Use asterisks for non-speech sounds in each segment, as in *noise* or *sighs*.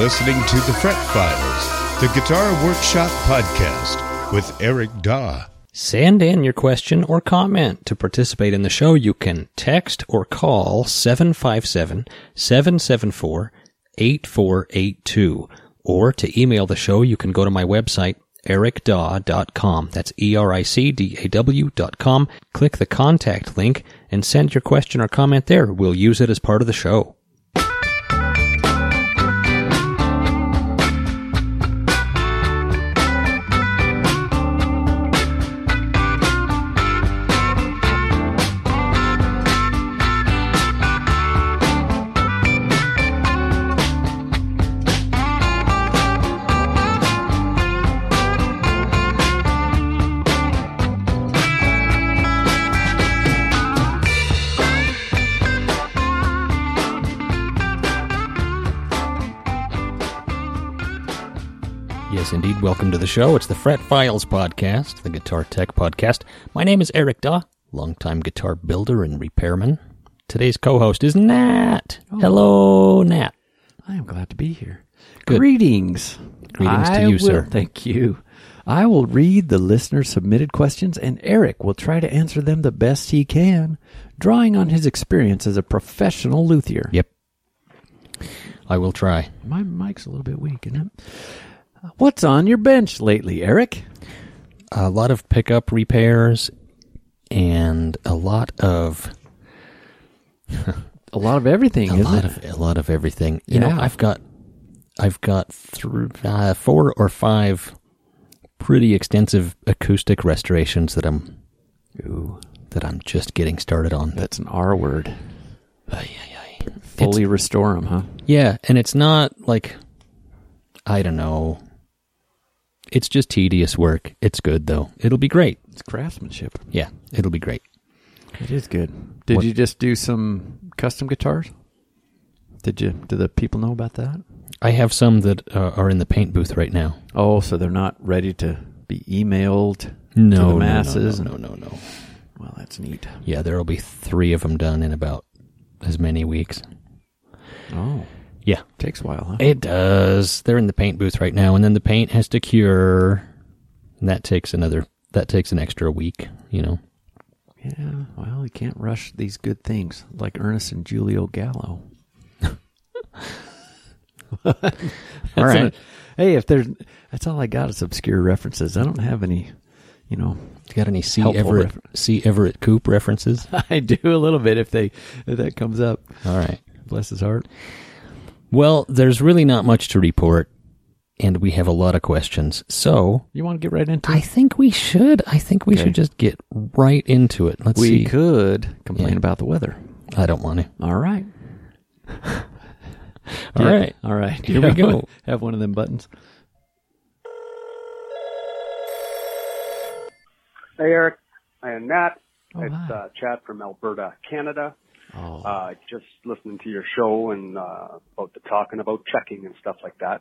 listening to The Fret Files, the Guitar Workshop podcast with Eric Daw. Send in your question or comment. To participate in the show, you can text or call 757 774 8482. Or to email the show, you can go to my website, ericdaw.com. That's E-R-I-C-D-A-W dot com. Click the contact link and send your question or comment there. We'll use it as part of the show. Welcome to the show. It's the Fret Files podcast, the Guitar Tech podcast. My name is Eric Daw, longtime guitar builder and repairman. Today's co-host is Nat. Oh. Hello, Nat. I am glad to be here. Good. Greetings. Greetings to you, will- sir. Thank you. I will read the listener submitted questions, and Eric will try to answer them the best he can, drawing on his experience as a professional luthier. Yep. I will try. My mic's a little bit weak, isn't it? What's on your bench lately, Eric? A lot of pickup repairs and a lot of A lot of everything, *laughs* a isn't lot it? of a lot of everything. You know, Yeah. I've got I've got through uh, four or five pretty extensive acoustic restorations that I'm Ooh, that I'm just getting started on. that's an R word. Fully restore them, huh? Yeah, and it's not like I don't know. It's just tedious work. It's good though. It'll be great. It's craftsmanship. Yeah, it'll be great. It is good. Did What- you just do some custom guitars? Did you? Do the people know about that? I have some that uh, are in the paint booth right now. Oh, so they're not ready to be emailed No, to no, the no, masses? No, no, no, no. Well, that's neat. Yeah, there'll be three of them done in about as many weeks. Oh, Yeah, takes a while, huh? it does. They're in the paint booth right now, and then the paint has to cure, and that takes another. That takes an extra week. You know. Yeah. Well, you can't rush these good things like Ernest and Julio Gallo. *laughs* all right. Hey, if there's that's all I got is obscure references. I don't have any. You know, Got any C Everett refer- C Everett Koop references? *laughs* I do a little bit if they if that comes up. All right. Bless his heart. Well, there's really not much to report, and we have a lot of questions. So You want to get right into I it? think we should. I think we Okay. should just get right into it. Let's We see. could complain Yeah. about the weather. I don't want to. All right. *laughs* All Yeah. right. All right. Here we *laughs* go. Have one of them buttons. Hey, Eric and Nat. Oh, it's hi. uh, Chad from Alberta, Canada. Oh. Uh, just listening to your show and uh, about the talking about checking and stuff like that.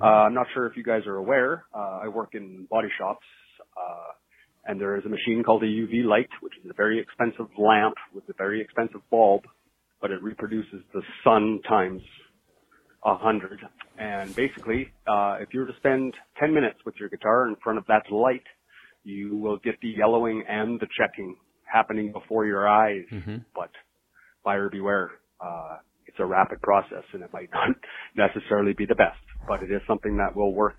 Uh, I'm not sure if you guys are aware. Uh, I work in body shops, uh, and there is a machine called a UV light, which is a very expensive lamp with a very expensive bulb, but it reproduces the sun times a hundred. And basically, uh, if you were to spend 10 minutes with your guitar in front of that light, you will get the yellowing and the checking happening before your eyes. But buyer beware. Uh, it's a rapid process and it might not *laughs* necessarily be the best, but it is something that will work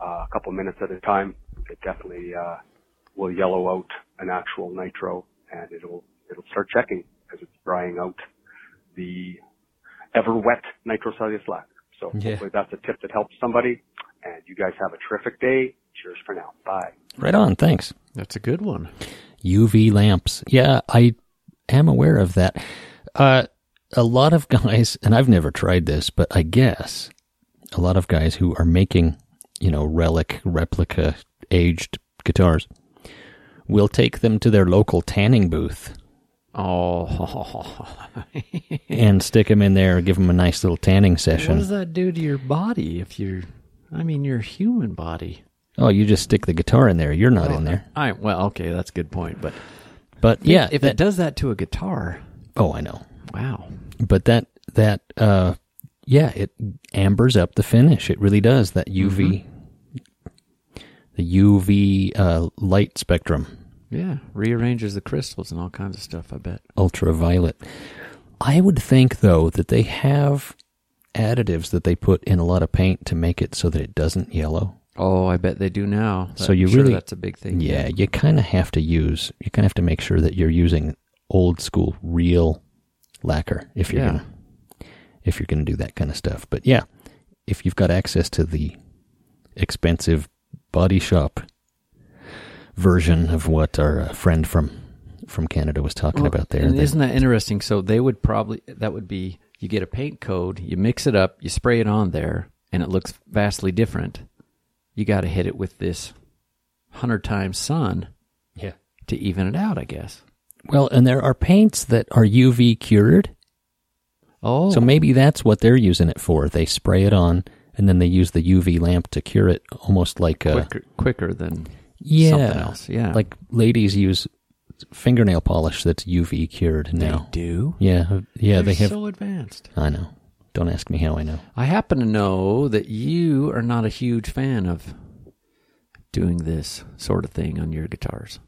uh, a couple minutes at a time. It definitely uh, will yellow out an actual nitro and it'll it'll start checking because it's drying out the ever wet nitrocellulose lacquer. So Yeah. hopefully that's a tip that helps somebody. And you guys have a terrific day. Cheers for now. Bye. Right on. Thanks. That's a good one. UV lamps. Yeah, I am aware of that. Uh, a lot of guys, and I've never tried this, but I guess a lot of guys who are making, you know, relic, replica, aged guitars will take them to their local tanning booth Oh. *laughs* and stick them in there, give them a nice little tanning session. what does that do to your body if you're, I mean, your human body? Oh, you just stick the guitar in there. You're not Oh, in there. I, well, okay, that's a good point. But But yeah, if that- it does that to a guitar, oh, I know. wow. But that that uh, yeah, it ambers up the finish. It really does. That UV, the UV uh, light spectrum, Yeah, rearranges the crystals and all kinds of stuff. I bet. ultraviolet. I would think though that they have additives that they put in a lot of paint to make it so that it doesn't yellow. Oh, I bet they do now. So you I'm sure really- that's a big thing. Yeah, you kind of have to use. You kind of have to make sure that you're using old school real lacquer if you're Yeah. gonna if you're gonna do that kind of stuff. But yeah, if you've got access to the expensive body shop version of what our uh, friend from from Canada was talking Well, about there, and then- isn't that interesting? So they would probably that would be you get a paint code, you mix it up, you spray it on there, and it looks vastly different. You got to hit it with this hundred times sun yeah. to even it out, I guess. Well, and there are paints that are UV cured. Oh, So maybe that's what they're using it for. They spray it on and then they use the UV lamp to cure it almost like a quicker, quicker than yeah, something else. Yeah, Like ladies use fingernail polish that's UV cured now. they do. Yeah, uh, yeah, They're they have so advanced. I know. Don't ask me how I know. I happen to know that you are not a huge fan of doing this sort of thing on your guitars.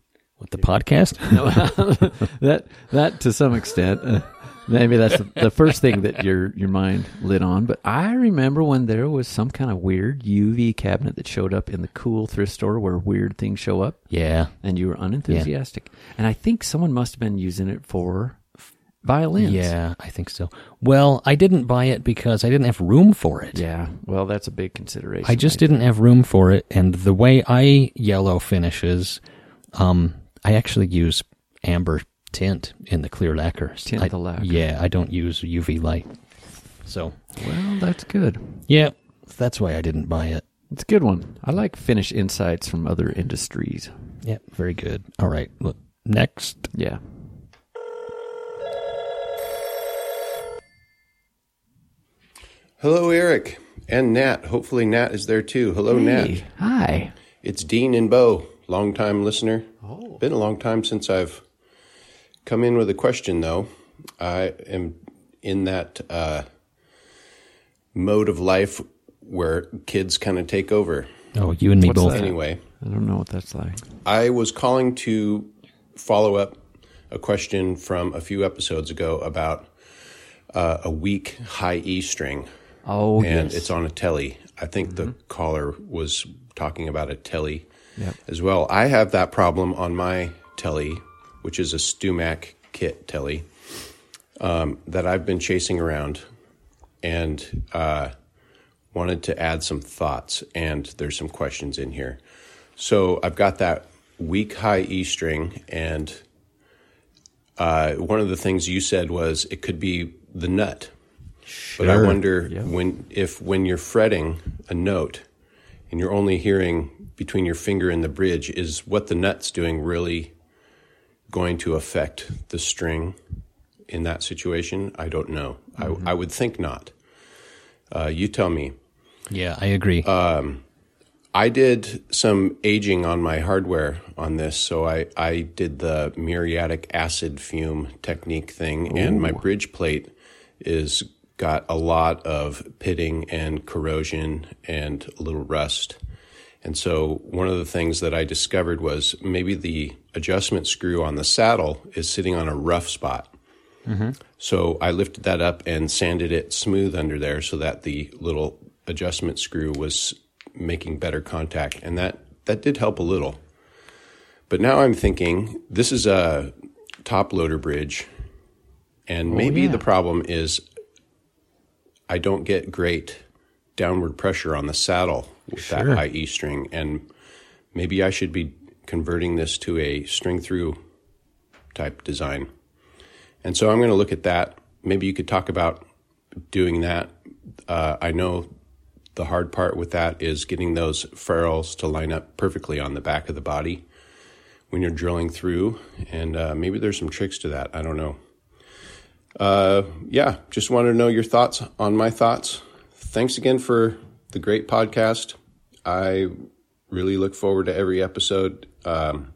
With the podcast? *laughs* No, *laughs* that that to some extent, uh, maybe that's the, the first thing that your your mind lit on. But I remember when there was some kind of weird UV cabinet that showed up in the cool thrift store where weird things show up, Yeah. and you were unenthusiastic. And I think someone must have been using it for violins. Yeah, I think so. Well, I didn't buy it because I didn't have room for it. yeah. Well, that's a big consideration. I just right didn't have room for it, and the way I yellow finishes, um, I actually use amber tint in the clear lacquer. Tint I- the lacquer. Yeah, I don't use UV light. So. Well, that's good. yeah, that's why I didn't buy it. It's a good one. I like finish insights from other industries. Yeah, very good. All right, look, next. Yeah. Hello, Eric and Nat. Hopefully, Nat is there too. Hello, Nat. Hi. It's Dean and Bo, longtime listener. Oh. Been a long time since I've come in with a question, though. I am in that uh, mode of life where kids kind of take over. Oh, you and me What's both. that? Anyway, I don't know what that's like. I was calling to follow up a question from a few episodes ago about uh, a weak high E string. Oh, and yes. Mm-hmm. it's on a telly. I think the caller was talking about a telly Yep. as well. I have that problem on my telly, which is a StewMac kit telly um, that I've been chasing around and uh, wanted to add some thoughts. And there's some questions in here. So I've got that weak high E string, and uh, one of the things you said was it could be the nut. Sure. But I wonder when if when you're fretting a note and you're only hearing between your finger and the bridge, is what the nut's doing really going to affect the string in that situation? I don't know. I, I would think not. Uh, you tell me. Yeah, I agree. I did some aging on my hardware on this, so I, I did the muriatic acid fume technique thing, and my bridge plate is got a lot of pitting and corrosion and a little rust. And so one of the things that I discovered was maybe the adjustment screw on the saddle is sitting on a rough spot. Mm-hmm. So I lifted that up and sanded it smooth under there so that the little adjustment screw was making better contact, and that that did help a little. But now I'm thinking this is a top loader bridge, and oh, maybe yeah. the problem is I don't get great downward pressure on the saddle with that high E string, and maybe I should be converting this to a string through type design. And so I'm going to look at that. Maybe you could talk about doing that. Uh, I know the hard part with that is getting those ferrules to line up perfectly on the back of the body when you're drilling through. And uh, maybe there's some tricks to that. I don't know. Uh, yeah, just wanted to know your thoughts on my thoughts. Thanks again for the great podcast. I really look forward to every episode. Um,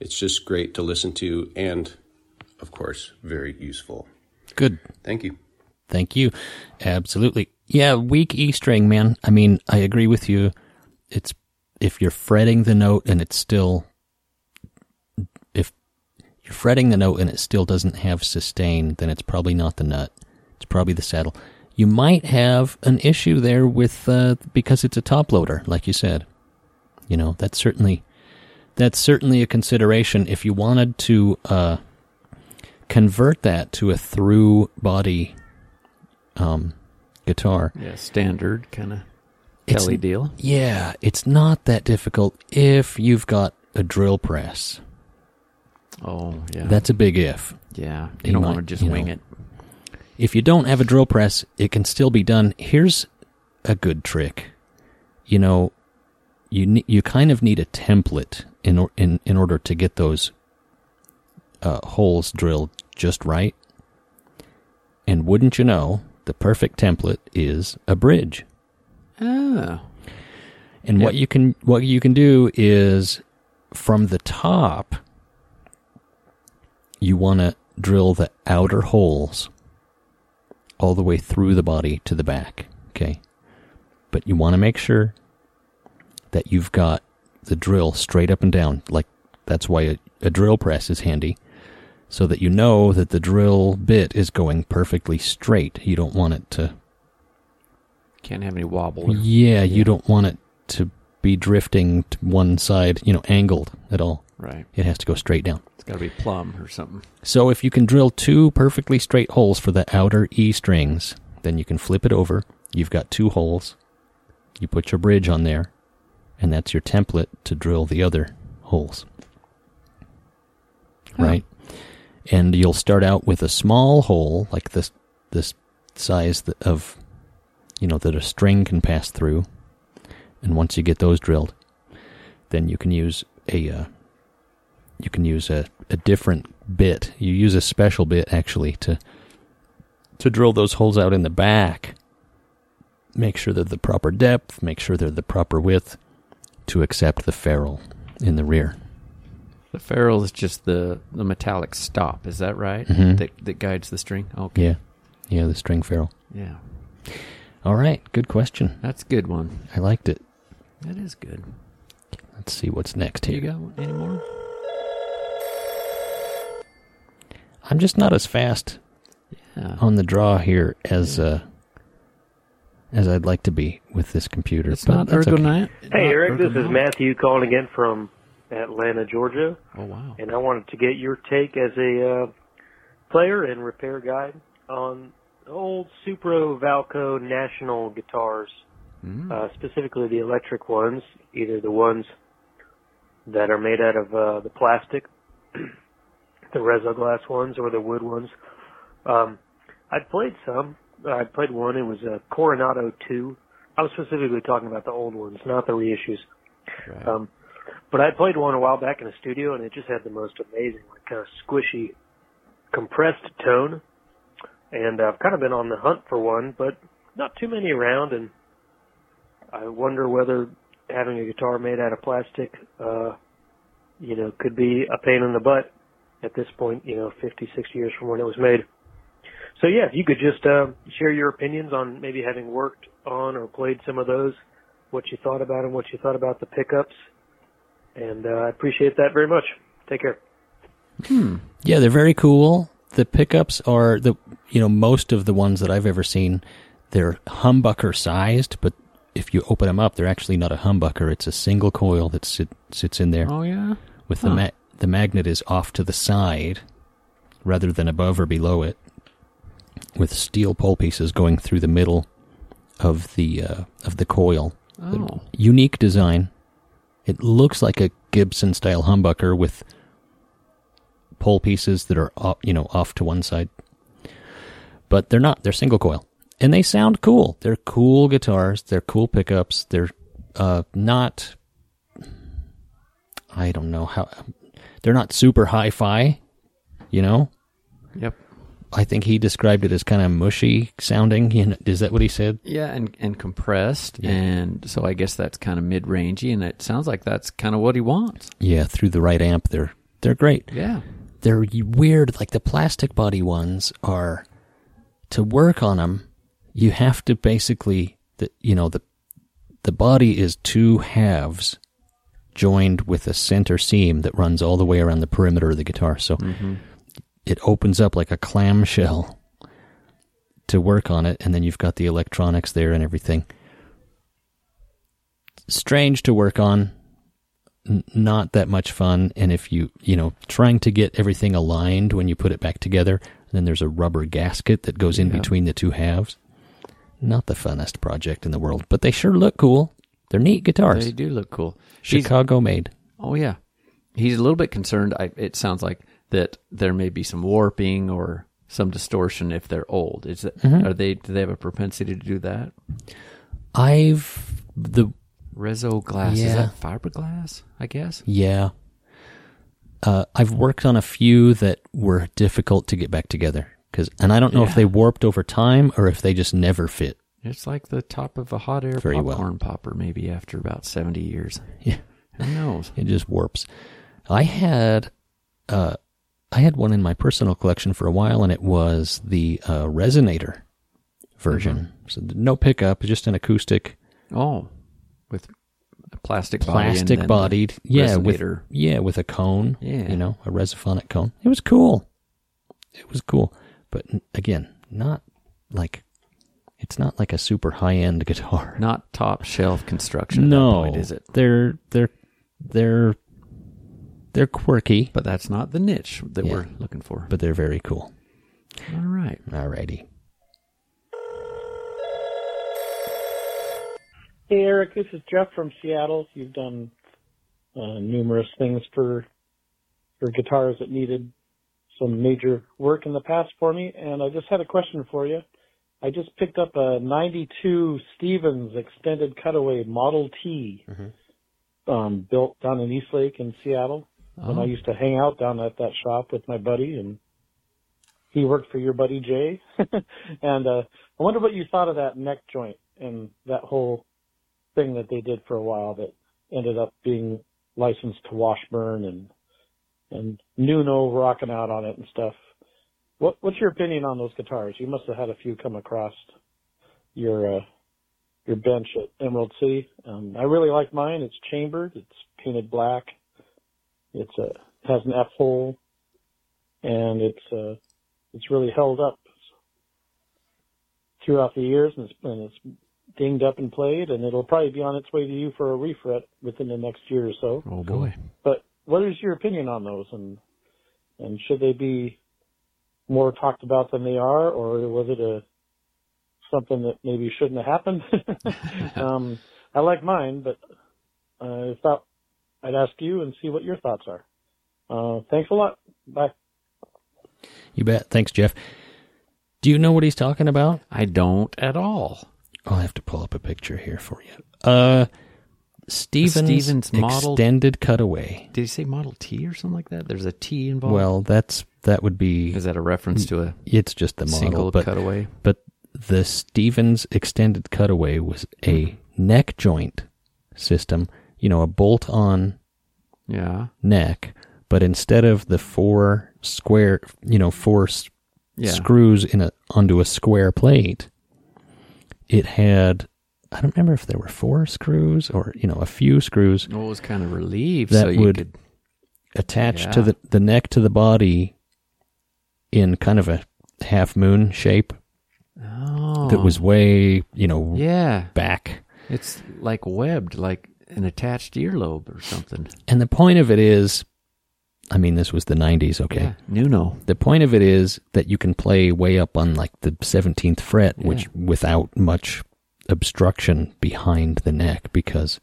it's just great to listen to and, of course, very useful. Good. Thank you. Thank you. Absolutely. Yeah, weak E string, man. I mean, I agree with you. It's if you're fretting the note and it's still you're fretting the note and it still doesn't have sustain, then it's probably not the nut. It's probably the saddle. You might have an issue there with uh, because it's a top loader, like you said. You know, that's certainly that's certainly a consideration if you wanted to uh, convert that to a through body um, guitar. Yeah, standard kind of Telly deal. Yeah, it's not that difficult if you've got a drill press. Oh, yeah. That's a big if. yeah. you You don't might- want to just wing know. it. If you don't have a drill press, it can still be done. Here's a good trick. You know, you ne- you kind of need a template in or- in in order to get those uh, holes drilled just right. And wouldn't you know, the perfect template is a bridge. Oh. And what you can what you can do is from the top you want to drill the outer holes all the way through the body to the back, okay? But you want to make sure that you've got the drill straight up and down. Like that's why a, a drill press is handy so that you know that the drill bit is going perfectly straight. You don't want it to Can't have any wobble. or- yeah, you don't want it to be drifting to one side, you know, angled at all. Right. It has to go straight down. It's got to be plumb or something. So if you can drill two perfectly straight holes for the outer E strings, then you can flip it over. You've got two holes. You put your bridge on there, and that's your template to drill the other holes. Right? And you'll start out with a small hole, like this this size of you know that a string can pass through. And once you get those drilled, then you can use a uh, you can use a, a different bit. You use a special bit actually to to drill those holes out in the back. Make sure they're the proper depth, make sure they're the proper width to accept the ferrule in the rear. The ferrule is just the, the metallic stop. Is that right? Mhm. That, that guides the string? Okay. Yeah. Yeah, the string ferrule. Yeah. All right, good question. That's a good one. I liked it. That is good. Let's see what's next Do you got any more? I'm just not as fast Yeah. on the draw here as uh as I'd like to be with this computer. it's but not that's okay. ergonomic. Hey, Eric, this is. Matthew calling again from Atlanta, Georgia, Oh, wow. and I wanted to get your take as a uh, player and repair guide on old Supro Valco National guitars, Mm. uh, specifically the electric ones, either the ones that are made out of uh, the plastic, *clears throat* the Res-O-Glas ones, or the wood ones. Um, I'd played some. I played one. It was a Coronado 2. I was specifically talking about the old ones, not the reissues. Right. Um, but I played one a while back in a studio, and it just had the most amazing, like kind of squishy, compressed tone. And I've kind of been on the hunt for one, but not too many around. And I wonder whether having a guitar made out of plastic, uh, you know, could be a pain in the butt at this point. You know, 50, 60 years from when it was made. So yeah, if you could just uh, share your opinions on maybe having worked on or played some of those, what you thought about them, what you thought about the pickups, and uh, I appreciate that very much. Take care. Yeah, they're very cool. The pickups are the you know most of the ones that I've ever seen. They're humbucker sized, but if you open them up, they're actually not a humbucker. It's a single coil that sit, sits in there Oh, yeah? with the huh. ma- the magnet is off to the side rather than above or below it, with steel pole pieces going through the middle of the uh, of the coil. Oh. Unique design. It looks like a Gibson style humbucker with pole pieces that are off, you know off to one side. But they're not. They're single coil. And they sound cool. They're cool guitars. They're cool pickups. They're uh, not I don't know how they're not super hi-fi, you know? Yep. I think he described it as kind of mushy sounding. You know, is that what he said? Yeah, and, and compressed. Yeah. And so I guess that's kind of mid rangey, and it sounds like that's kind of what he wants. Yeah, through the right amp, they're they're great. Yeah. They're weird. Like the plastic body ones are to work on them. you have to basically the you know the the body is two halves joined with a center seam that runs all the way around the perimeter of the guitar. So mm-hmm. it opens up like a clamshell to work on it, and then you've got the electronics there and everything. Strange to work on, n- not that much fun. And if you, you know, trying to get everything aligned when you put it back together, and then there's a rubber gasket that goes in Yeah. between the two halves. Not the funnest project in the world, but they sure look cool. They're neat guitars. They do look cool. Chicago made. oh yeah, he's a little bit concerned. I, it sounds like that there may be some warping or some distortion if they're old. Is that Mm-hmm. are they? Do they have a propensity to do that? I've the Res-O-Glas is Yeah. that fiberglass? I guess. yeah. Uh, I've worked on a few that were difficult to get back together because, and I don't know if they warped over time or if they just never fit. It's like the top of a hot air Very well. popcorn popper, maybe after about seventy years. *laughs* Yeah, Who knows? it just warps. I had, uh, I had one in my personal collection for a while, and it was the uh, resonator version. So no pickup, just an acoustic, Oh, with a plastic body and plastic then bodied, yeah, with resonator. yeah, with a cone, Yeah. you know, a resophonic cone. It was cool. It was cool, but again, not like it's not like a super high end guitar. *laughs* not top shelf construction. At no, that point, is it? They're they're they're they're quirky, But that's not the niche that Yeah. we're looking for. but they're very cool. All right. All righty. Hey, Eric, this is Jeff from Seattle. You've done uh, numerous things for for guitars that needed some major work in the past for me, and I just had a question for you. I just picked up a '92 Stephens extended cutaway Model T, um, built down in Eastlake in Seattle. And I Oh, used to hang out down at that shop with my buddy, and he worked for your buddy Jay. *laughs* and uh, I wonder what you thought of that neck joint and that whole thing that they did for a while that ended up being licensed to Washburn and and Nuno rocking out on it and stuff. What what's your opinion on those guitars? You must have had a few come across your uh, your bench at Emerald City. Um, I really like mine. It's chambered. It's painted black. It's a has an F hole, and it's uh, it's really held up throughout the years, and it's, and it's dinged up and played, and it'll probably be on its way to you for a refret within the next year or so. oh boy. But what is your opinion on those, and and should they be more talked about than they are, or was it a something that maybe shouldn't have happened? *laughs* um, I like mine, but uh, I thought I'd ask you and see what your thoughts are. Uh, thanks a lot. Bye. You bet. Thanks, Jeff. Do you know what he's talking about? I don't at all. I'll have to pull up a picture here for you. Uh, Stephens, Stephens model- extended cutaway. Did he say Model T or something like that? There's a T involved. Well, that's that would be. is that a reference to a It's just the model, single but cutaway? but the Stephens extended cutaway was a hmm. neck joint system. You know, a bolt-on Yeah. neck, but instead of the four square, you know, four Yeah. screws in a onto a square plate, it had. I don't remember if there were four screws or you know a few screws Well, it was kind of relieved That so you would- could attached to the the neck to the body in kind of a half moon shape Oh. that was way you know Yeah. back. It's like webbed, like an attached earlobe or something. And the point of it is, I mean, this was the '90s, okay. Yeah. Nuno. The point of it is that you can play way up on like the 17th fret, which without much obstruction behind the neck, because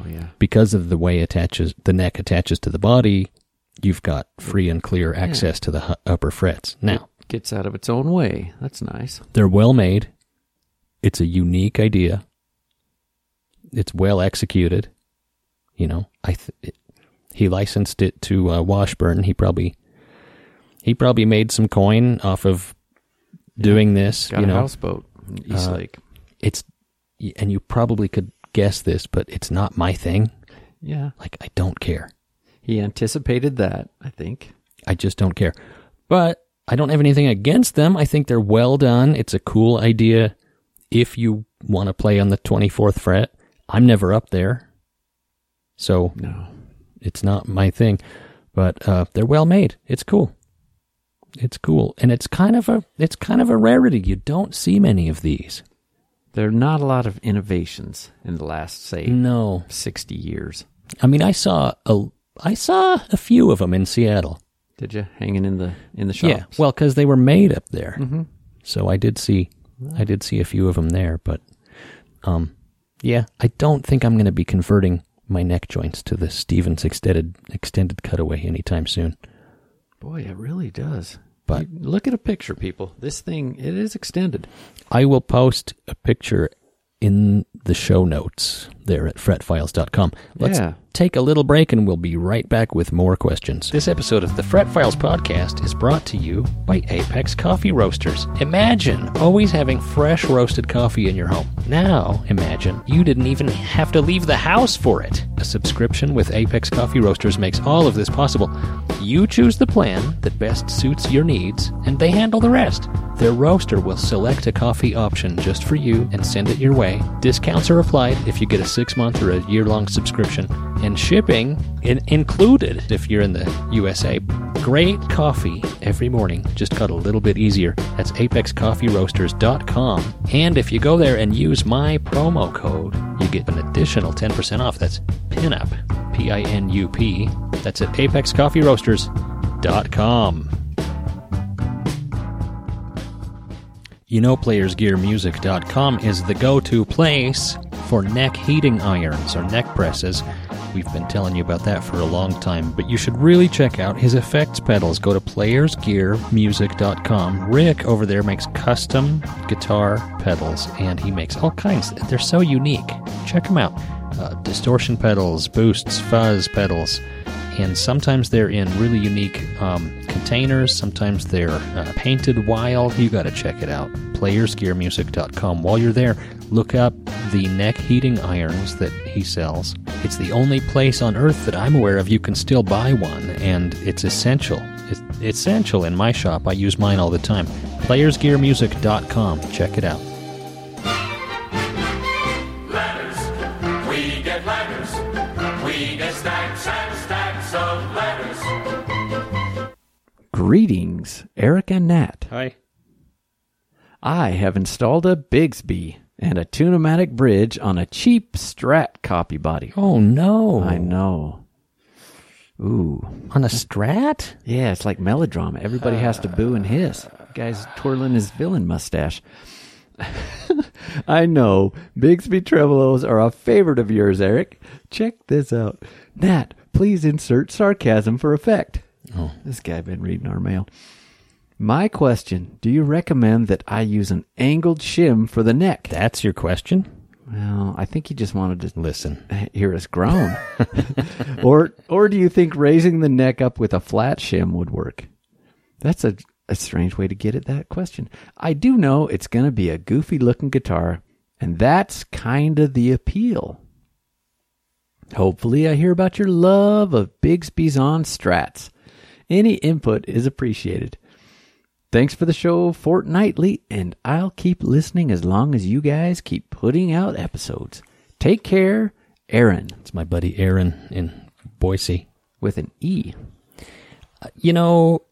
Oh yeah. because of the way attaches the neck attaches to the body, you've got free and clear access to the upper frets. Now Gets out of its own way. That's nice. they're well made. It's a unique idea. It's well executed. You know, I th- it, he licensed it to uh, Washburn. He probably he probably made some coin off of doing this. Got you know, houseboat East Uh, Lake. It's and you probably could guess this, but it's not my thing. Yeah. Like I don't care. He anticipated that, I think. I just don't care. But I don't have anything against them. I think they're well done. It's a cool idea if you want to play on the 24th fret, I'm never up there. So No. it's not my thing, but uh, they're well made. It's cool. It's cool, and it's kind of a it's kind of a rarity. You don't see many of these. There are not a lot of innovations in the last, say, No, 60 years. I mean I saw a I saw a few of them in Seattle. Did you hanging in the in the shops? Yeah, well, because they were made up there, hmm so I did see I did see a few of them there. But um, yeah, I don't think I'm going to be converting my neck joints to the Stephens extended extended cutaway anytime soon. Boy, it really does. But- You- look at a picture, people. This thing it is extended. I will post a picture in the show notes there at fretfiles.com. Let's Yeah. take a little break and we'll be right back with more questions. This episode of the Fret Files podcast is brought to you by Apex Coffee Roasters. Imagine always having fresh roasted coffee in your home. Now, imagine you didn't even have to leave the house for it. A subscription with Apex Coffee Roasters makes all of this possible. You choose the plan that best suits your needs, and they handle the rest. Their roaster will select a coffee option just for you and send it your way. Discounts are applied if you get a six month or a year long subscription, and shipping in- included if you're in the USA. Great coffee every morning, just got a little bit easier. That's apexcoffeeroasters.com. And if you go there and use my promo code, you get an additional 10% off. That's PINUP, P I N U P. That's at apexcoffeeroasters.com. You know, PlayersGearMusic.com is the go to place for neck heating irons or neck presses. We've been telling you about that for a long time, but you should really check out his effects pedals. Go to PlayersGearMusic.com. Rick over there makes custom guitar pedals, and he makes all kinds. They're so unique. Check them out. Uh, distortion pedals, boosts, fuzz pedals and sometimes they're in really unique um, containers. Sometimes they're uh, painted wild. You got to check it out. PlayersGearMusic.com. While you're there, look up the neck heating irons that he sells. It's the only place on earth that I'm aware of you can still buy one, and it's essential. It's essential in my shop. I use mine all the time. PlayersGearMusic.com. Check it out. Greetings, Eric and Nat. Hi. I have installed a Bigsby and a Tune-o-matic bridge on a cheap Strat copy body. Oh no! I know. Ooh. On a Strat? Yeah, it's like melodrama. Everybody has to boo and hiss. Guy's twirling his villain mustache. *laughs* I know. Bigsby tremolos are a favorite of yours, Eric. Check this out. Nat, please insert sarcasm for effect. Oh. This guy been reading our mail. My question, do you recommend that I use an angled shim for the neck? That's your question? Well, I think he just wanted to Listen. *laughs* hear us groan. *laughs* or or do you think raising the neck up with a flat shim would work? That's a, a strange way to get at that question. I do know it's going to be a goofy looking guitar, and that's kind of the appeal. Hopefully, I hear about your love of Bigsby's on strats. Any input is appreciated. Thanks for the show fortnightly, and I'll keep listening as long as you guys keep putting out episodes. Take care, Aaron, It's my buddy Aaron in Boise. with an E. Uh, you know,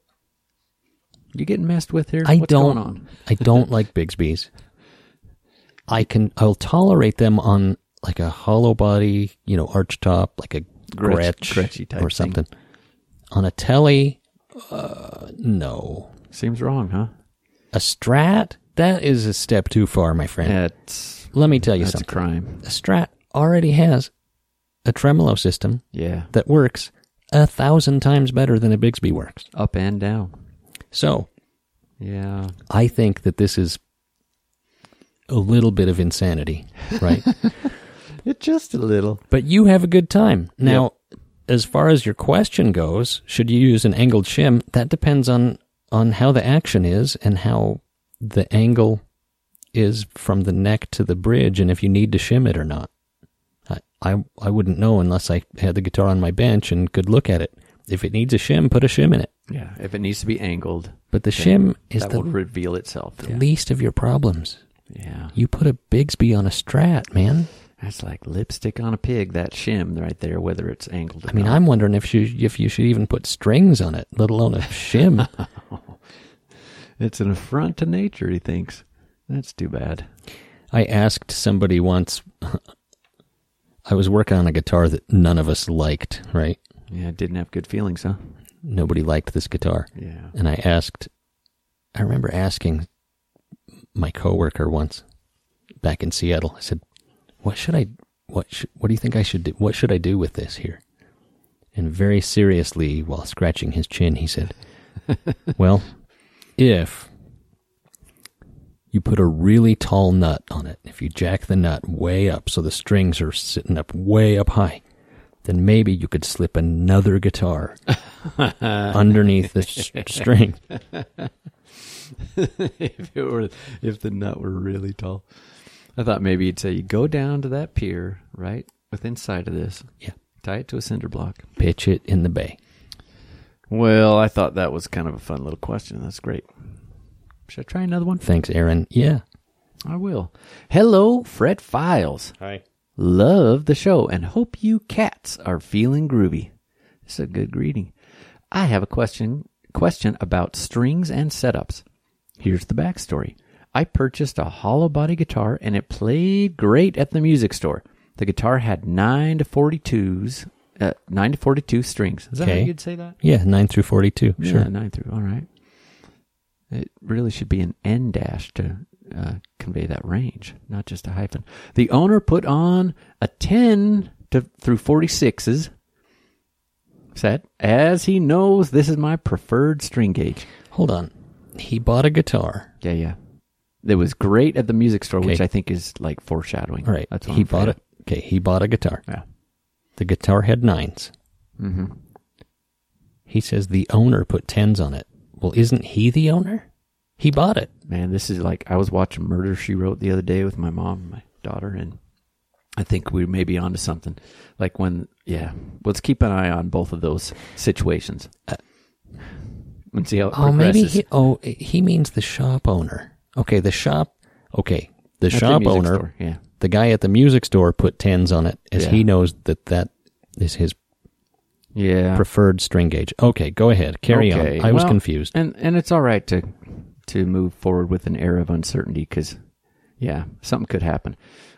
You getting messed with here? I What's don't. going on? I don't like Bigsby's. I can. I'll tolerate them on like a hollow body, you know, arch top, like a Gretsch- Gretsch, type or something. On a telly, uh, no. Seems wrong, huh? A Strat, that is a step too far, my friend. That's Let me tell you that's a something. crime. A Strat already has a tremolo system Yeah, that works a thousand times better than a Bigsby works. up and down. So Yeah, I think that this is a little bit of insanity, right? *laughs* it just a little. but you have a good time. Now, as far as your question goes, should you use an angled shim? That depends on on how the action is and how the angle is from the neck to the bridge and if you need to shim it or not. I I, I wouldn't know unless I had the guitar on my bench and could look at it. If it needs a shim, put a shim in it. Yeah, if it needs to be angled, But the shim is that the will reveal itself. the Yeah. least of your problems. Yeah. You put a Bigsby on a Strat, man. That's like lipstick on a pig, that shim right there, whether it's angled or I mean, not. I'm wondering if you if you should even put strings on it, let alone a shim. *laughs* It's an affront to nature, he thinks. That's too bad. I asked somebody once. *laughs* I was working on a guitar that none of us liked. Right? Yeah, didn't have good feelings, huh? Nobody liked this guitar. Yeah. And I asked, I remember asking my coworker once back in Seattle. I said, "What should I? What sh- What do you think I should do? What should I do with this here?" And very seriously, while scratching his chin, he said, *laughs* "Well, if you put a really tall nut on it, if you jack the nut way up so the strings are sitting up way up high." Then maybe you could slip another guitar *laughs* underneath the s- *laughs* string. if it were, if the nut were really tall, I thought maybe you'd say you go down to that pier right within sight of this. Yeah. Tie it to a cinder block. Pitch it in the bay. Well, I thought that was kind of a fun little question. That's great. Should I try another one? Thanks, Aaron. Yeah. I will. Hello, Fret Files. Hi. Love the show and hope you cats are feeling groovy. This is a good greeting. I have a question question about strings and setups. Here's the backstory. I purchased a hollow body guitar and it played great at the music store. The guitar had nine to forty twos, uh, nine to forty two strings. Is that how Okay. you'd say that? Yeah, 9 through 42. Yeah, Sure. nine through. All right. It really should be an N dash to uh, convey that range, not just a hyphen. The owner put on a 10 to through 46s set, as he knows this is my preferred string gauge. Hold on. He bought a guitar. Yeah, yeah. It was great at the music store, which I think is like foreshadowing. All right. That's what he bought it. Okay, he bought a guitar. Yeah. The guitar had nines. Mm-hmm. He says the owner put tens on it. Well, isn't he the owner? He bought it. Man, this is like I was watching Murder She Wrote the other day with my mom and my daughter, and I think we may be onto something. Like when, yeah, let's keep an eye on both of those situations and see how Oh, maybe he. Oh, he means the shop owner. Okay, the shop. Okay, the At shop music owner. store, yeah. The guy at the music store put tens on it, as Yeah. he knows that that is his Yeah, preferred string gauge. Okay, go ahead. Carry Okay, on. I was confused. and and it's all right to to move forward with an air of uncertainty because, yeah, something could happen.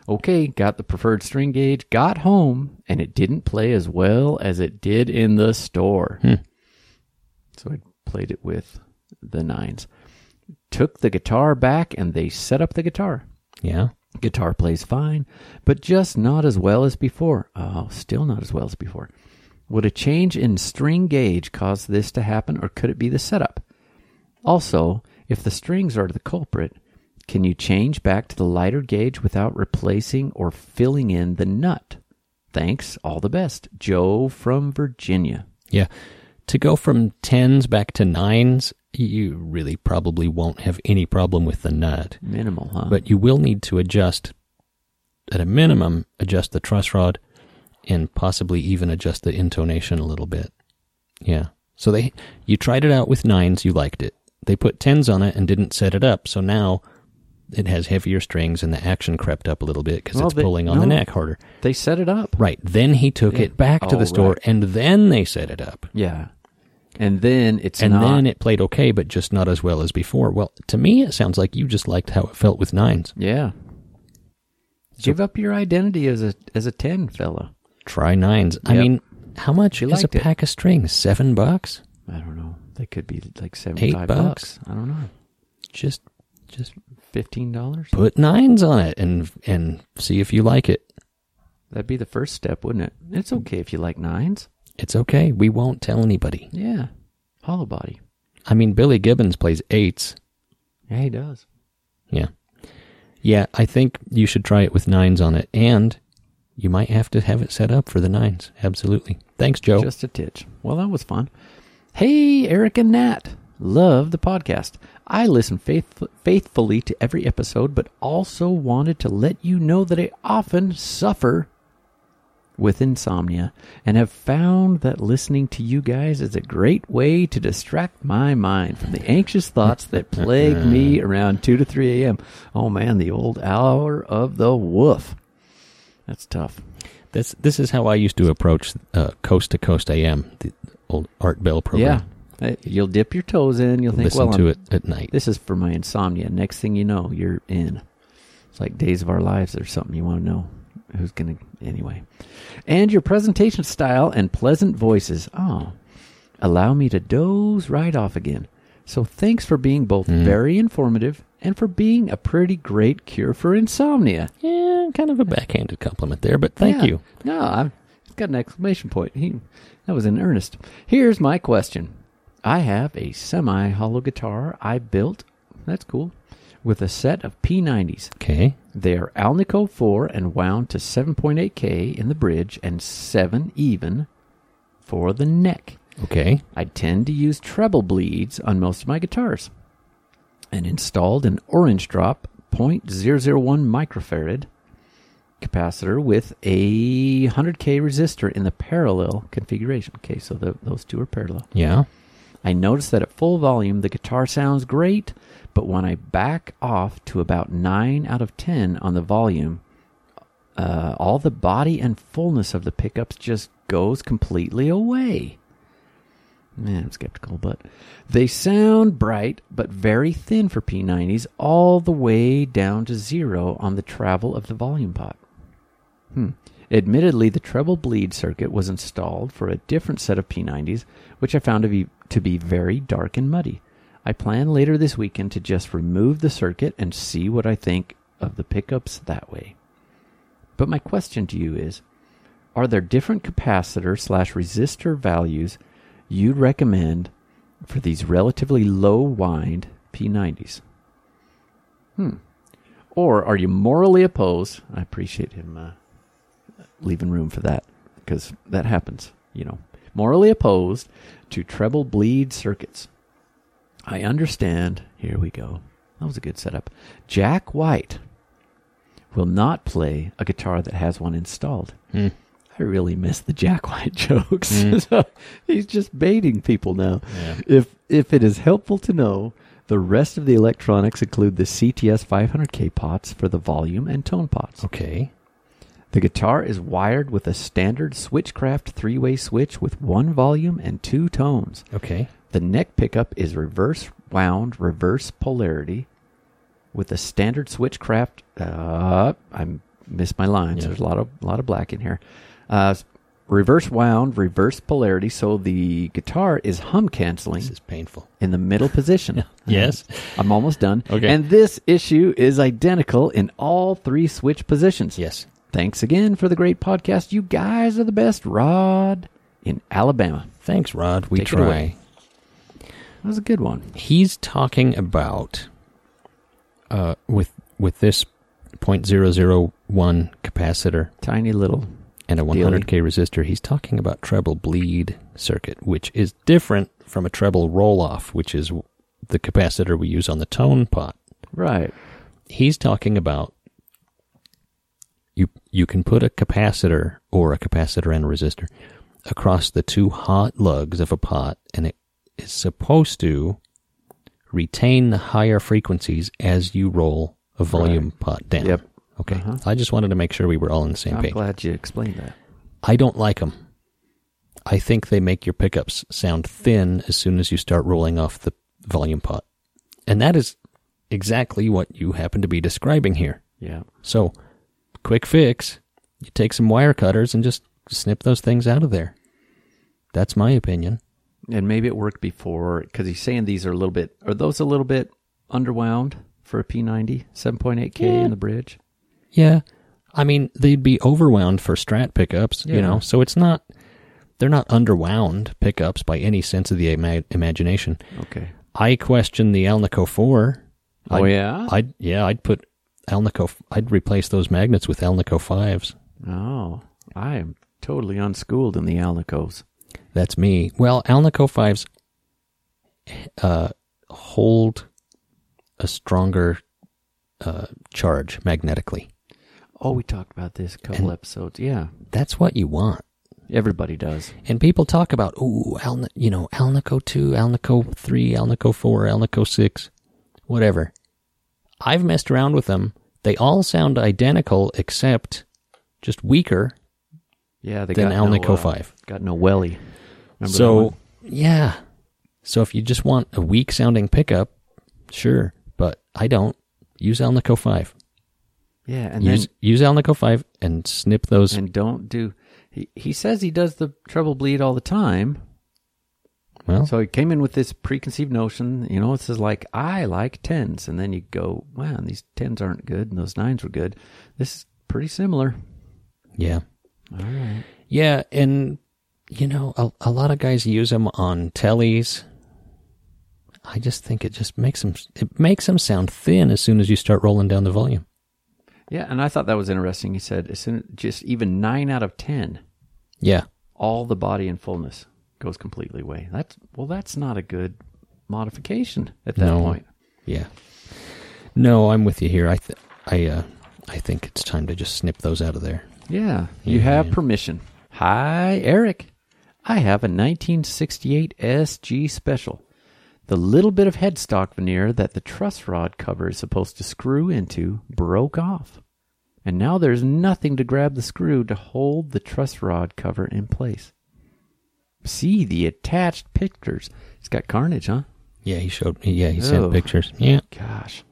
Okay, got the preferred string gauge, got home, and it didn't play as well as it did in the store. Hmm. So I played it with the nines. Took the guitar back, and they set up the guitar. Yeah. Guitar plays fine, but just not as well as before. Oh, still not as well as before. Would a change in string gauge cause this to happen, or could it be the setup? Also, if the strings are the culprit, can you change back to the lighter gauge without replacing or filling in the nut? Thanks, all the best. Joe from Virginia. Yeah. To go from tens back to nines, you really probably won't have any problem with the nut. Minimal, huh? But you will need to adjust, at a minimum, adjust the truss rod and possibly even adjust the intonation a little bit. Yeah. So they, you tried it out with nines, you liked it. They put tens on it and didn't set it up. So now it has heavier strings and the action crept up a little bit because Well, it's they- pulling on the neck harder. they set it up. Right. Then he took Yeah. it back to Oh, the store right. and then they set it up. Yeah. And then it's and not. then it played okay, but just not as well as before. Well, to me, it sounds like you just liked how it felt with nines. Yeah. Give up your identity as a as a ten fella. Try nines. I mean, how much You is a liked it. pack of strings? Seven bucks? I don't know. They could be like seventy five bucks? bucks. I don't know. Just, just Fifteen dollars. put nines on it and and see if you like it. That'd be the first step, wouldn't it? It's okay if you like nines. It's okay. We won't tell anybody. Yeah. Hollow body. I mean, Billy Gibbons plays eights. Yeah, he does. Yeah, yeah. I think you should try it with nines on it, and you might have to have it set up for the nines. Absolutely. Thanks, Joe. Just a titch. Well, that was fun. Hey, Eric and Nat. Love the podcast. I listen faith- faithfully to every episode, but also wanted to let you know that I often suffer with insomnia and have found that listening to you guys is a great way to distract my mind from the anxious thoughts that *laughs* plague me around 2 to 3 a.m. Oh man, the old hour of the woof. That's tough. This this is how I used to approach uh, Coast to Coast AM, the old Art Bell program. Yeah. You'll dip your toes in. You'll think, Listen well, to I'm- it at night. This is for my insomnia. Next thing you know, you're in. It's like Days of Our Lives or something. You want to know who's going to. Anyway. And your presentation style and pleasant voices. Oh, allow me to doze right off again. So thanks for being both Mm. very informative and for being a pretty great cure for insomnia. yeah, kind of a backhanded compliment there, but thank Yeah. you. No, I've got an exclamation point. He, that was in earnest. Here's my question. I have a semi hollow guitar I built. That's cool. With a set of P90s. Okay. They are Alnico 4 and wound to 7.8K in the bridge and 7 even for the neck. Okay. I tend to use treble bleeds on most of my guitars. And installed an orange drop 0.001 microfarad capacitor with a 100k resistor in the parallel configuration. Okay, so the, those two are parallel. Yeah. I notice that at full volume the guitar sounds great, but when I back off to about 9 out of 10 on the volume, uh, all the body and fullness of the pickups just goes completely away. Man, I'm skeptical, but they sound bright but very thin for P90s, all the way down to zero on the travel of the volume pot. Hmm. Admittedly, the treble bleed circuit was installed for a different set of P90s, which I found to be to be very dark and muddy. I plan later this weekend to just remove the circuit and see what I think of the pickups that way. But my question to you is are there different capacitor slash resistor values you'd recommend for these relatively low wind P90s? Hmm. Or are you morally opposed? I appreciate him uh, leaving room for that because that happens, you know. Morally opposed to treble bleed circuits. I understand. Here we go. That was a good setup. Jack White will not play a guitar that has one installed. Hmm. I really miss the Jack White *laughs* jokes. *laughs* so he's just baiting people now. Yeah. If if it is helpful to know, the rest of the electronics include the CTS 500K pots for the volume and tone pots. Okay. The guitar is wired with a standard Switchcraft three-way switch with one volume and two tones. Okay. The neck pickup is reverse wound, reverse polarity, with a standard Switchcraft. Uh, I missed my lines. Yeah. There's a lot of lot of black in here. Uh, reverse wound, reverse polarity. So the guitar is hum canceling This is painful. in the middle position. *laughs* Yes. *laughs* I'm almost done. Okay. And this issue is identical in all three switch positions. Yes. Thanks again for the great podcast. You guys are the best. Rod in Alabama. Thanks, Rod. We Take try. That was a good one. He's talking about uh, with with this 0.001 capacitor Tiny little. and a 100k resistor. He's talking about treble bleed circuit, which is different from a treble roll off, which is the capacitor we use on the tone pot. Right. He's talking about you you can put a capacitor or a capacitor and a resistor across the two hot lugs of a pot and it is supposed to retain the higher frequencies as you roll a volume pot down. Yep. Okay. Uh-huh. I just wanted to make sure we were all on the same I'm page. glad you explained that. I don't like them. I think they make your pickups sound thin as soon as you start rolling off the volume pot. And that is exactly what you happen to be describing here. Yeah. So, quick fix you take some wire cutters and just snip those things out of there. That's my opinion. And maybe it worked before because he's saying these are a little bit. Are those a little bit underwound for a P90? 7.8K Yeah. in the bridge? Yeah. I mean, they'd be overwound for strat pickups, you know, so it's not, they're not underwound pickups by any sense of the ima- imagination. Okay. I question the Alnico 4. Oh, I'd- yeah? I'd, yeah, I'd put Alnico, I'd replace those magnets with Alnico 5s. Oh, I am totally unschooled in the Alnicos. That's me. Well, Alnico 5s uh, hold a stronger uh, charge magnetically. Oh, we talked about this a couple And- episodes. Yeah, That's what you want. everybody does. And people talk about, ooh, Alna, you know, Alnico 2, Alnico 3, Alnico 4, Alnico 6, whatever. I've messed around with them. They all sound identical except just weaker Yeah, they than got no, Alnico uh, 5. Got no welly. Remember So, yeah. So if you just want a weak sounding pickup, sure, but I don't. Use Alnico 5. yeah, and use then use Alnico 5 and snip those. and don't do. He he says he does the treble bleed all the time. well, So he came in with this preconceived notion, you know, it says like I like tens, and then you go, wow, these tens aren't good, and those nines were good. This is pretty similar. yeah. All right. Yeah, and you know, a, a lot of guys use them on tellies. I just think it just makes them it makes them sound thin as soon as you start rolling down the volume. Yeah, and I thought that was interesting. He said, as soon, just even nine out of ten, Yeah. all the body and fullness goes completely away. That's well, that's not a good modification at that No. point. Yeah. No, I'm with you here. I th- I uh I think it's time to just snip those out of there. Yeah, you Yeah. have permission. Hi, Eric. I have a 1968 SG Special. The little bit of headstock veneer that the truss rod cover is supposed to screw into broke off. And now there's nothing to grab the screw to hold the truss rod cover in place. See the attached pictures. It's got carnage, huh? Yeah, he showed me. Yeah, he sent Oh. pictures. Yeah. Gosh.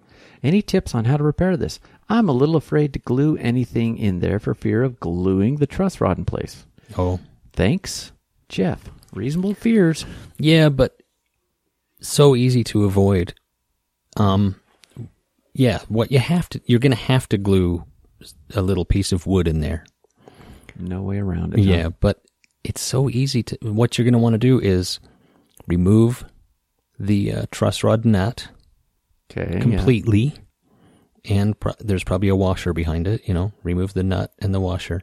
Any tips on how to repair this? I'm a little afraid to glue anything in there for fear of gluing the truss rod in place. Oh. Thanks, Jeff. Reasonable fears. Yeah, but so easy to avoid. Um, yeah, what you have to, you're going to have to glue a little piece of wood in there. No way around it. huh? Yeah, but it's so easy to. What you're going to want to do is remove the uh, truss rod nut Okay. completely, and pro- there's probably a washer behind it. You know, remove the nut and the washer,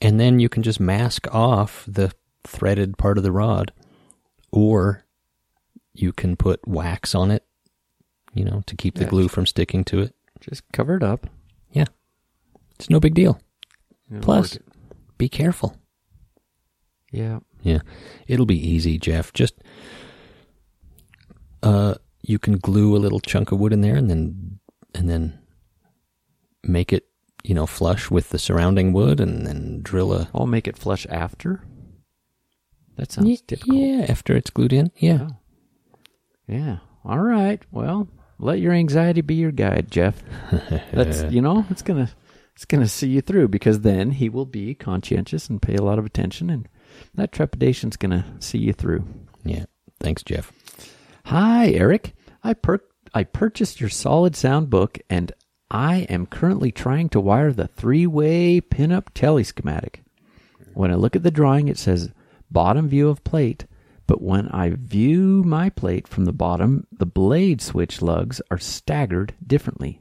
and then you can just mask off the threaded part of the rod, or you can put wax on it. You know, to keep the Yeah. glue from sticking to it. Just cover it up. Yeah, it's no big deal. It'll Plus, be careful. Yeah. Yeah, it'll be easy, Jeff. Just uh, you can glue a little chunk of wood in there, and then and then make it, you know, flush with the surrounding wood, and then drill a. I'll make it flush after. That sounds typical. Yeah, after it's glued in. Yeah, Oh. Yeah. All right. Well, let your anxiety be your guide, Jeff. *laughs* That's you know, it's gonna it's gonna see you through because then he will be conscientious and pay a lot of attention, and that trepidation's gonna see you through. yeah. Thanks, Jeff. Hi, Eric. I per- I purchased your solid sound book and I am currently trying to wire the three-way pinup telly schematic. When I look at the drawing, it says bottom view of plate, but when I view my plate from the bottom, the blade switch lugs are staggered differently.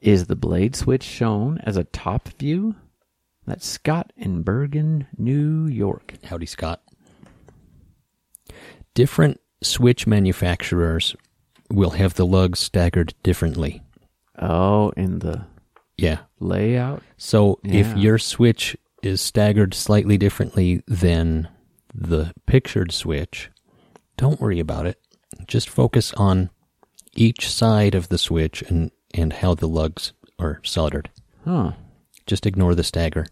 Is the blade switch shown as a top view? That's Scott in Bergen, New York. Howdy, Scott. Different switch manufacturers will have the lugs staggered differently. Oh, in the Yeah. layout. So if your switch is staggered slightly differently than the pictured switch, don't worry about it. Just focus on each side of the switch and, and how the lugs are soldered. Huh. Just ignore the stagger.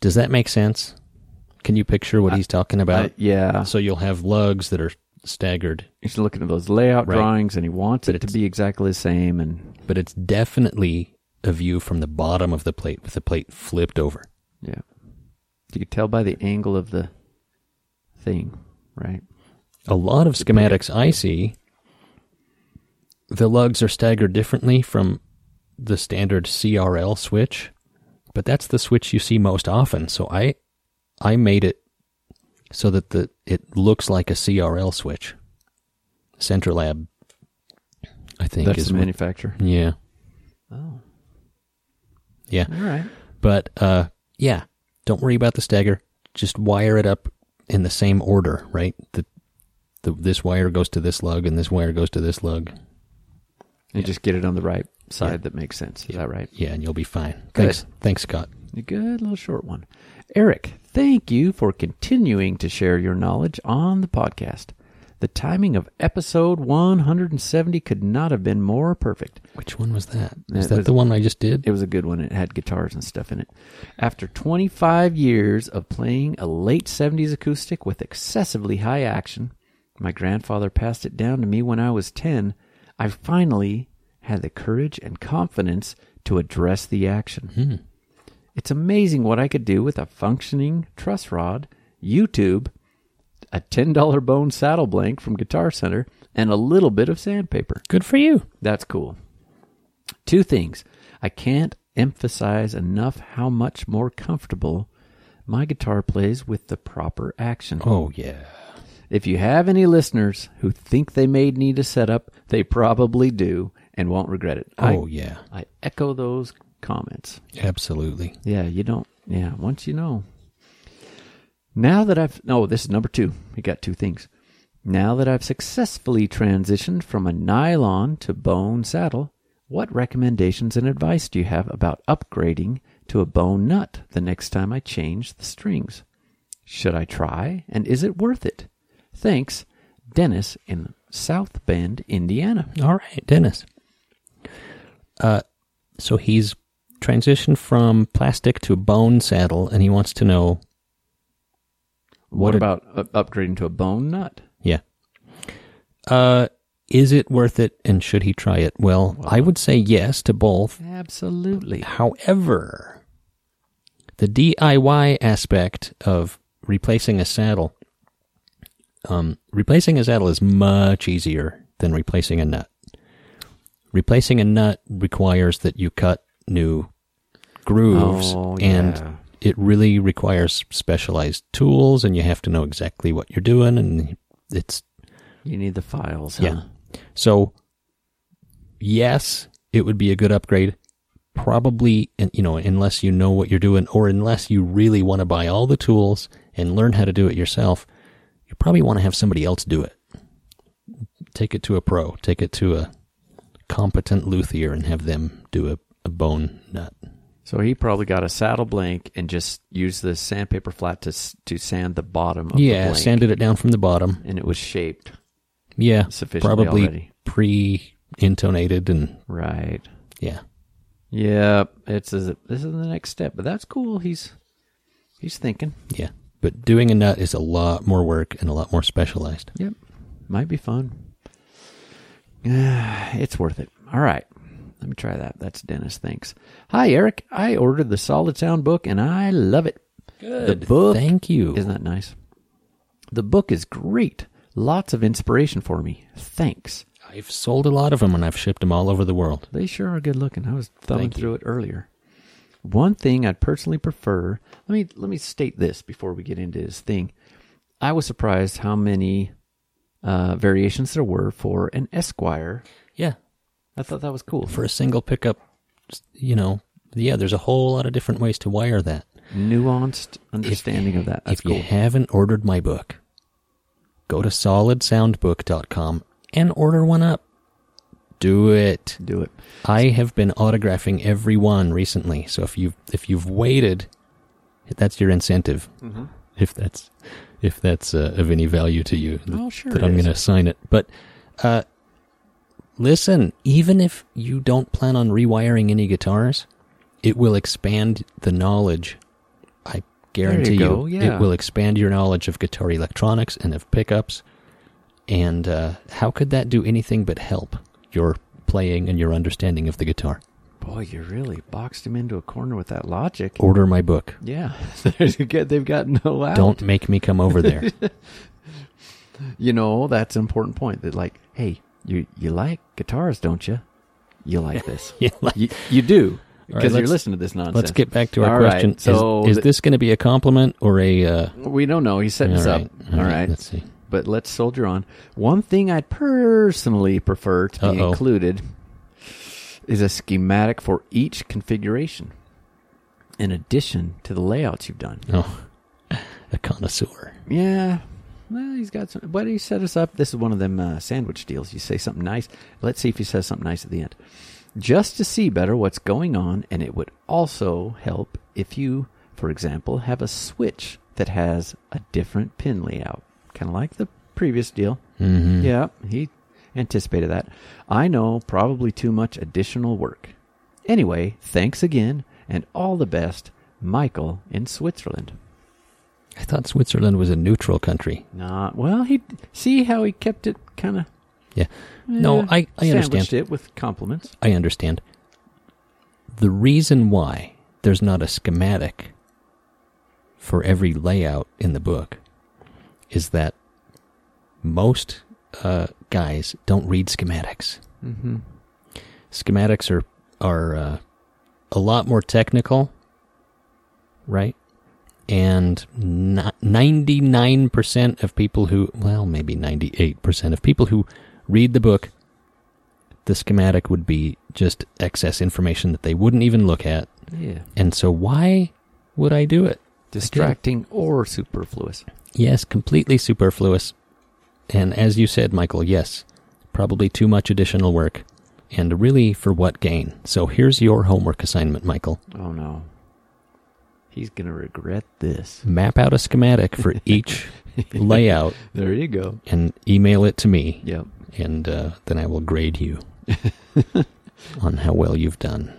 Does that make sense? Can you picture what he's talking about? Uh, yeah. so you'll have lugs that are staggered, He's looking at those layout Right. drawings and he wants But it to be exactly the same. And but it's definitely a view from the bottom of the plate with the plate flipped over. Yeah, you can tell by the angle of the thing, right? a lot of schematics I see, the lugs are staggered differently from the standard CRL switch, but that's the switch you see most often. So I, I made it so that the it looks like a CRL switch. Centralab, I think That's is the what- manufacturer. yeah, Oh, yeah. all right. But uh, yeah, don't worry about the stagger. Just wire it up in the same order, right? The, the this wire goes to this lug, and this wire goes to this lug. And just get it on the right side Yeah. that makes sense. Is that right? Yeah, and you'll be fine. Good. Thanks, thanks, Scott. A good little short one. Eric, thank you for continuing to share your knowledge on the podcast. The timing of episode 170 could not have been more perfect. Which one was that? Is It that was- the one I just did? It was a good one. It had guitars and stuff in it. After 25 years of playing a late 70s acoustic with excessively high action, my grandfather passed it down to me when I was 10. I finally had the courage and confidence to address the action. Hmm. It's amazing what I could do with a functioning truss rod, YouTube, a $10 bone saddle blank from Guitar Center, and a little bit of sandpaper. Good for you. That's cool. Two things. I can't emphasize enough how much more comfortable my guitar plays with the proper action. Oh yeah. If you have any listeners who think they may need a setup, they probably do and won't regret it. Oh I, yeah. I echo those comments. Absolutely. Yeah, you don't. Yeah, once you know. Now that I've. No, this is number two. We got two things. Now that I've successfully transitioned from a nylon to bone saddle, what recommendations and advice do you have about upgrading to a bone nut the next time I change the strings? Should I try, and is it worth it? Thanks, Dennis in South Bend, Indiana. All right, Dennis. Uh, so he's transitioned from plastic to bone saddle, and he wants to know. What, What about upgrading to a bone nut? Yeah. Uh, is it worth it, and should he try it? Well, I would say yes to both. Absolutely. However, the DIY aspect of replacing a saddle, um, replacing a saddle is much easier than replacing a nut. Replacing a nut requires that you cut new grooves, Oh, and yeah. It really requires specialized tools, and you have to know exactly what you're doing, and it's You need the files. yeah. Huh? So, yes, it would be a good upgrade. Probably, and, you know, unless you know what you're doing, or unless you really want to buy all the tools and learn how to do it yourself, you probably want to have somebody else do it. Take it to a pro. Take it to a competent luthier and have them do a, a bone nut. So he probably got a saddle blank and just used the sandpaper flat to to sand the bottom of the yeah, blank. sanded it down from the bottom. and it was shaped. Yeah, Sufficiently probably already. pre-intonated and Right. yeah. Yeah, it's a, this is the next step, but that's cool. He's he's thinking. Yeah. But doing a nut is a lot more work and a lot more specialized. Yep. Might be fun. *sighs* it's worth it. All right. Let me try that. That's Dennis. Thanks. Hi, Eric. I ordered the Solid Sound book and I love it. Good. The book Thank you. Isn't that nice? The book is great. Lots of inspiration for me. Thanks. I've sold a lot of them and I've shipped them all over the world. They sure are good looking. I was thumbing Thank you. through it earlier. One thing I'd personally prefer. Let me let me state this before we get into this thing. I was surprised how many uh, variations there were for an Esquire. Yeah. I thought that was cool. For a single pickup, you know, yeah, there's a whole lot of different ways to wire that. nuanced understanding of that. That's if cool. you haven't ordered my book, go to solidsoundbook.com and order one up. Do it. Do it. I have been autographing every one recently. So if you've if you've waited, that's your incentive. Mm-hmm. If that's if that's uh, of any value to you, Oh, sure that I'm going to sign it. But uh, listen, even if you don't plan on rewiring any guitars, it will expand the knowledge. I guarantee you go, yeah. it will expand your knowledge of guitar electronics and of pickups. And uh, how could that do anything but help your playing and your understanding of the guitar? Boy, you really boxed him into a corner with that logic. Order my book. Yeah, *laughs* they've got no out. Don't make me come over there. *laughs* You know that's an important point. That like, hey, you you like guitars, don't you? You like this. *laughs* You like- you, you do All right, because you're listening to this nonsense. Let's get back to our All right, question. Is- so is, the- this going to be a compliment or a? Uh, We don't know. He's setting us all up. right, All right. Let's see. But let's soldier on. One thing I'd personally prefer to be Uh-oh. included is a schematic for each configuration, in addition to the layouts you've done. Oh, *laughs* a connoisseur. Yeah. Well, he's got some. But he set us up. This is one of them uh, sandwich deals. You say something nice. Let's see if he says something nice at the end. just to see better what's going on, and it would also help if you, for example, have a switch that has a different pin layout, kind of like the previous deal. Mm-hmm. Yeah, he anticipated that. I know, probably too much additional work. Anyway, thanks again, and all the best, Michael in Switzerland. I thought Switzerland was a neutral country. Not well. He see how he kept it kind of. Yeah. No, I, I understand. it with compliments. I understand. The reason why there's not a schematic for every layout in the book is that most uh, guys don't read schematics. Mm-hmm. Schematics are are uh, a lot more technical, right? And ninety nine percent of people who, well, maybe ninety eight percent of people who read the book, the schematic would be just excess information that they wouldn't even look at. Yeah. And so, why would I do it? Distracting or superfluous. Yes, completely superfluous. And as you said, Michael, yes, probably too much additional work. And really, for what gain? So here's your homework assignment, Michael. Oh, no. He's going to regret this. Map out a schematic for *laughs* each layout There you go. and email it to me. Yep. And uh, then I will grade you *laughs* on how well you've done.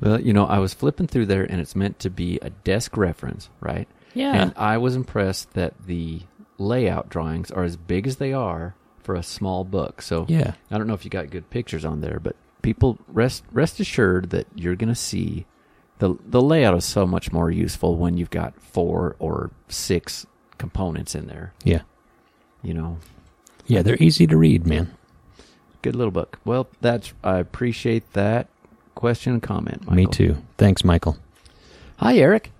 Well, you know, I was flipping through there and it's meant to be a desk reference, right? Yeah. And I was impressed that the layout drawings are as big as they are for a small book. So Yeah. I don't know if you got good pictures on there, but people rest rest assured that you're going to see the the layout is so much more useful when you've got four or six components in there. Yeah. You know, Yeah, they're easy to read, man. good little book. Well, that's I appreciate that question and comment. Michael. Me too. Thanks, Michael. Hi, Eric.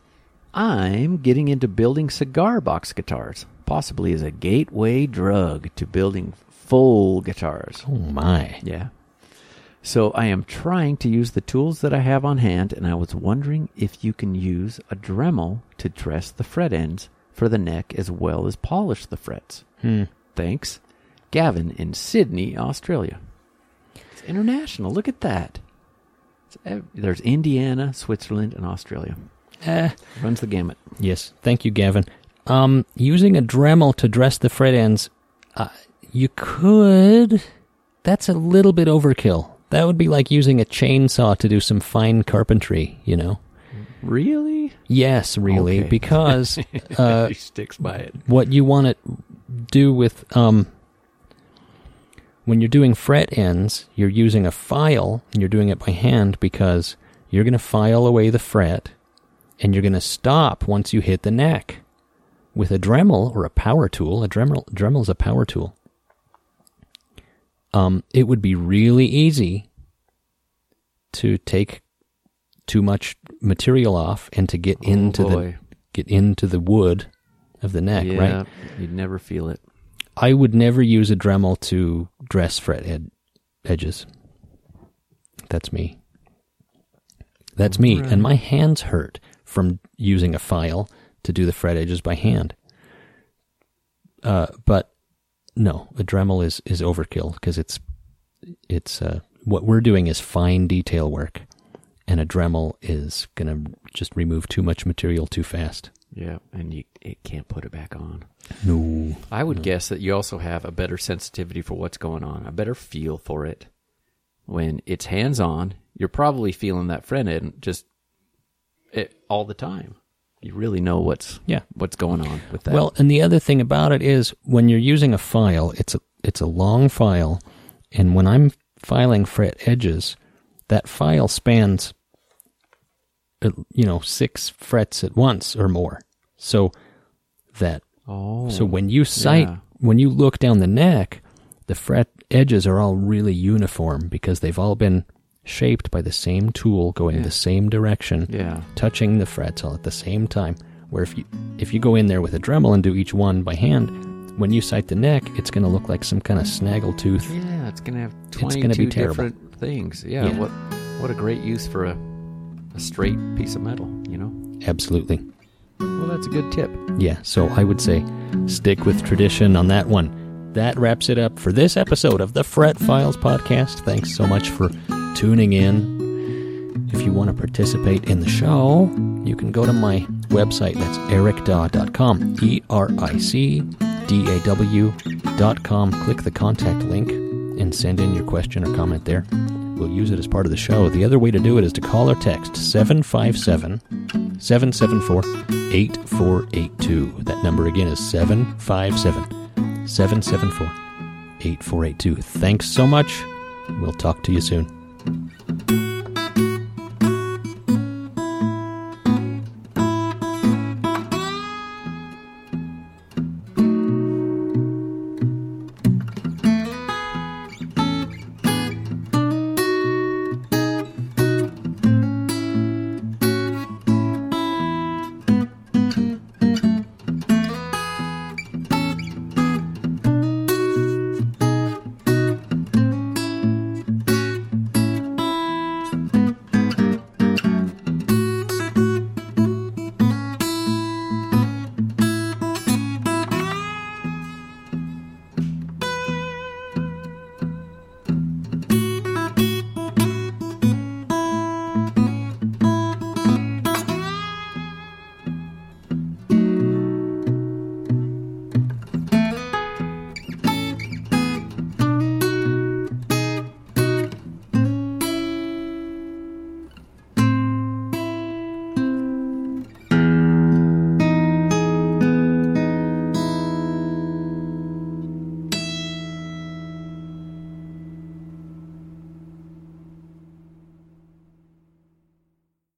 I'm getting into building cigar box guitars, possibly as a gateway drug to building full guitars. Oh, my. Yeah. So I am trying to use the tools that I have on hand, and I was wondering if you can use a Dremel to dress the fret ends for the neck as well as polish the frets. Hmm. Thanks. Gavin in Sydney, Australia. It's international. Look at that. It's ev- There's Indiana, Switzerland, and Australia. Eh. Runs the gamut. Yes. Thank you, Gavin. Um, using a Dremel to dress the fret ends, uh, you could. That's a little bit overkill. That would be like using a chainsaw to do some fine carpentry, you know? Really? Yes, really, Okay. because *laughs* uh, he sticks by it. what you want to do with um when you're doing fret ends, you're using a file and you're doing it by hand because you're going to file away the fret and you're going to stop once you hit the neck. With a Dremel or a power tool, a Dremel Dremel is a power tool. Um, it would be really easy to take too much material off and to get into the Oh, get into the wood of the neck, yeah, right? You'd never feel it. I would never use a Dremel to dress fret ed- edges. That's me. That's me. And my hands hurt from using a file to do the fret edges by hand. Uh, but no, a Dremel is, is overkill because it's, it's, uh, what we're doing is fine detail work. And a Dremel is going to just remove too much material too fast. Yeah, and you it can't put it back on. No. I would guess that you also have a better sensitivity for what's going on, a better feel for it. When it's hands on, you're probably feeling that fret end just it, all the time. You really know what's Yeah. what's going on with that. Well, and the other thing about it is when you're using a file, it's a it's a long file, and when I'm filing fret edges, that file spans uh, you know, 6 frets at once or more. So that oh, so when you sight yeah. when you look down the neck, the fret edges are all really uniform because they've all been shaped by the same tool going Yeah. the same direction yeah, touching the frets all at the same time. Where if you if you go in there with a Dremel and do each one by hand, when you sight the neck, it's going to look like some kind of snaggle tooth. yeah, it's gonna have It's twenty gonna be different things. Yeah, Yeah. what what a great use for a a straight piece of metal. You know. Absolutely, Well, that's a good tip. yeah. So I would say stick with tradition on that one. That wraps it up for this episode of the Fret Files podcast. Thanks so much for tuning in. If you want to participate in the show, you can go to my website. That's ericdaw.com. E R I C D A W.com. Click the contact link and send in your question or comment there. We'll use it as part of the show. The other way to do it is to call or text 757 774 8482. That number again is 757 774 8482. Thanks so much. We'll talk to you soon.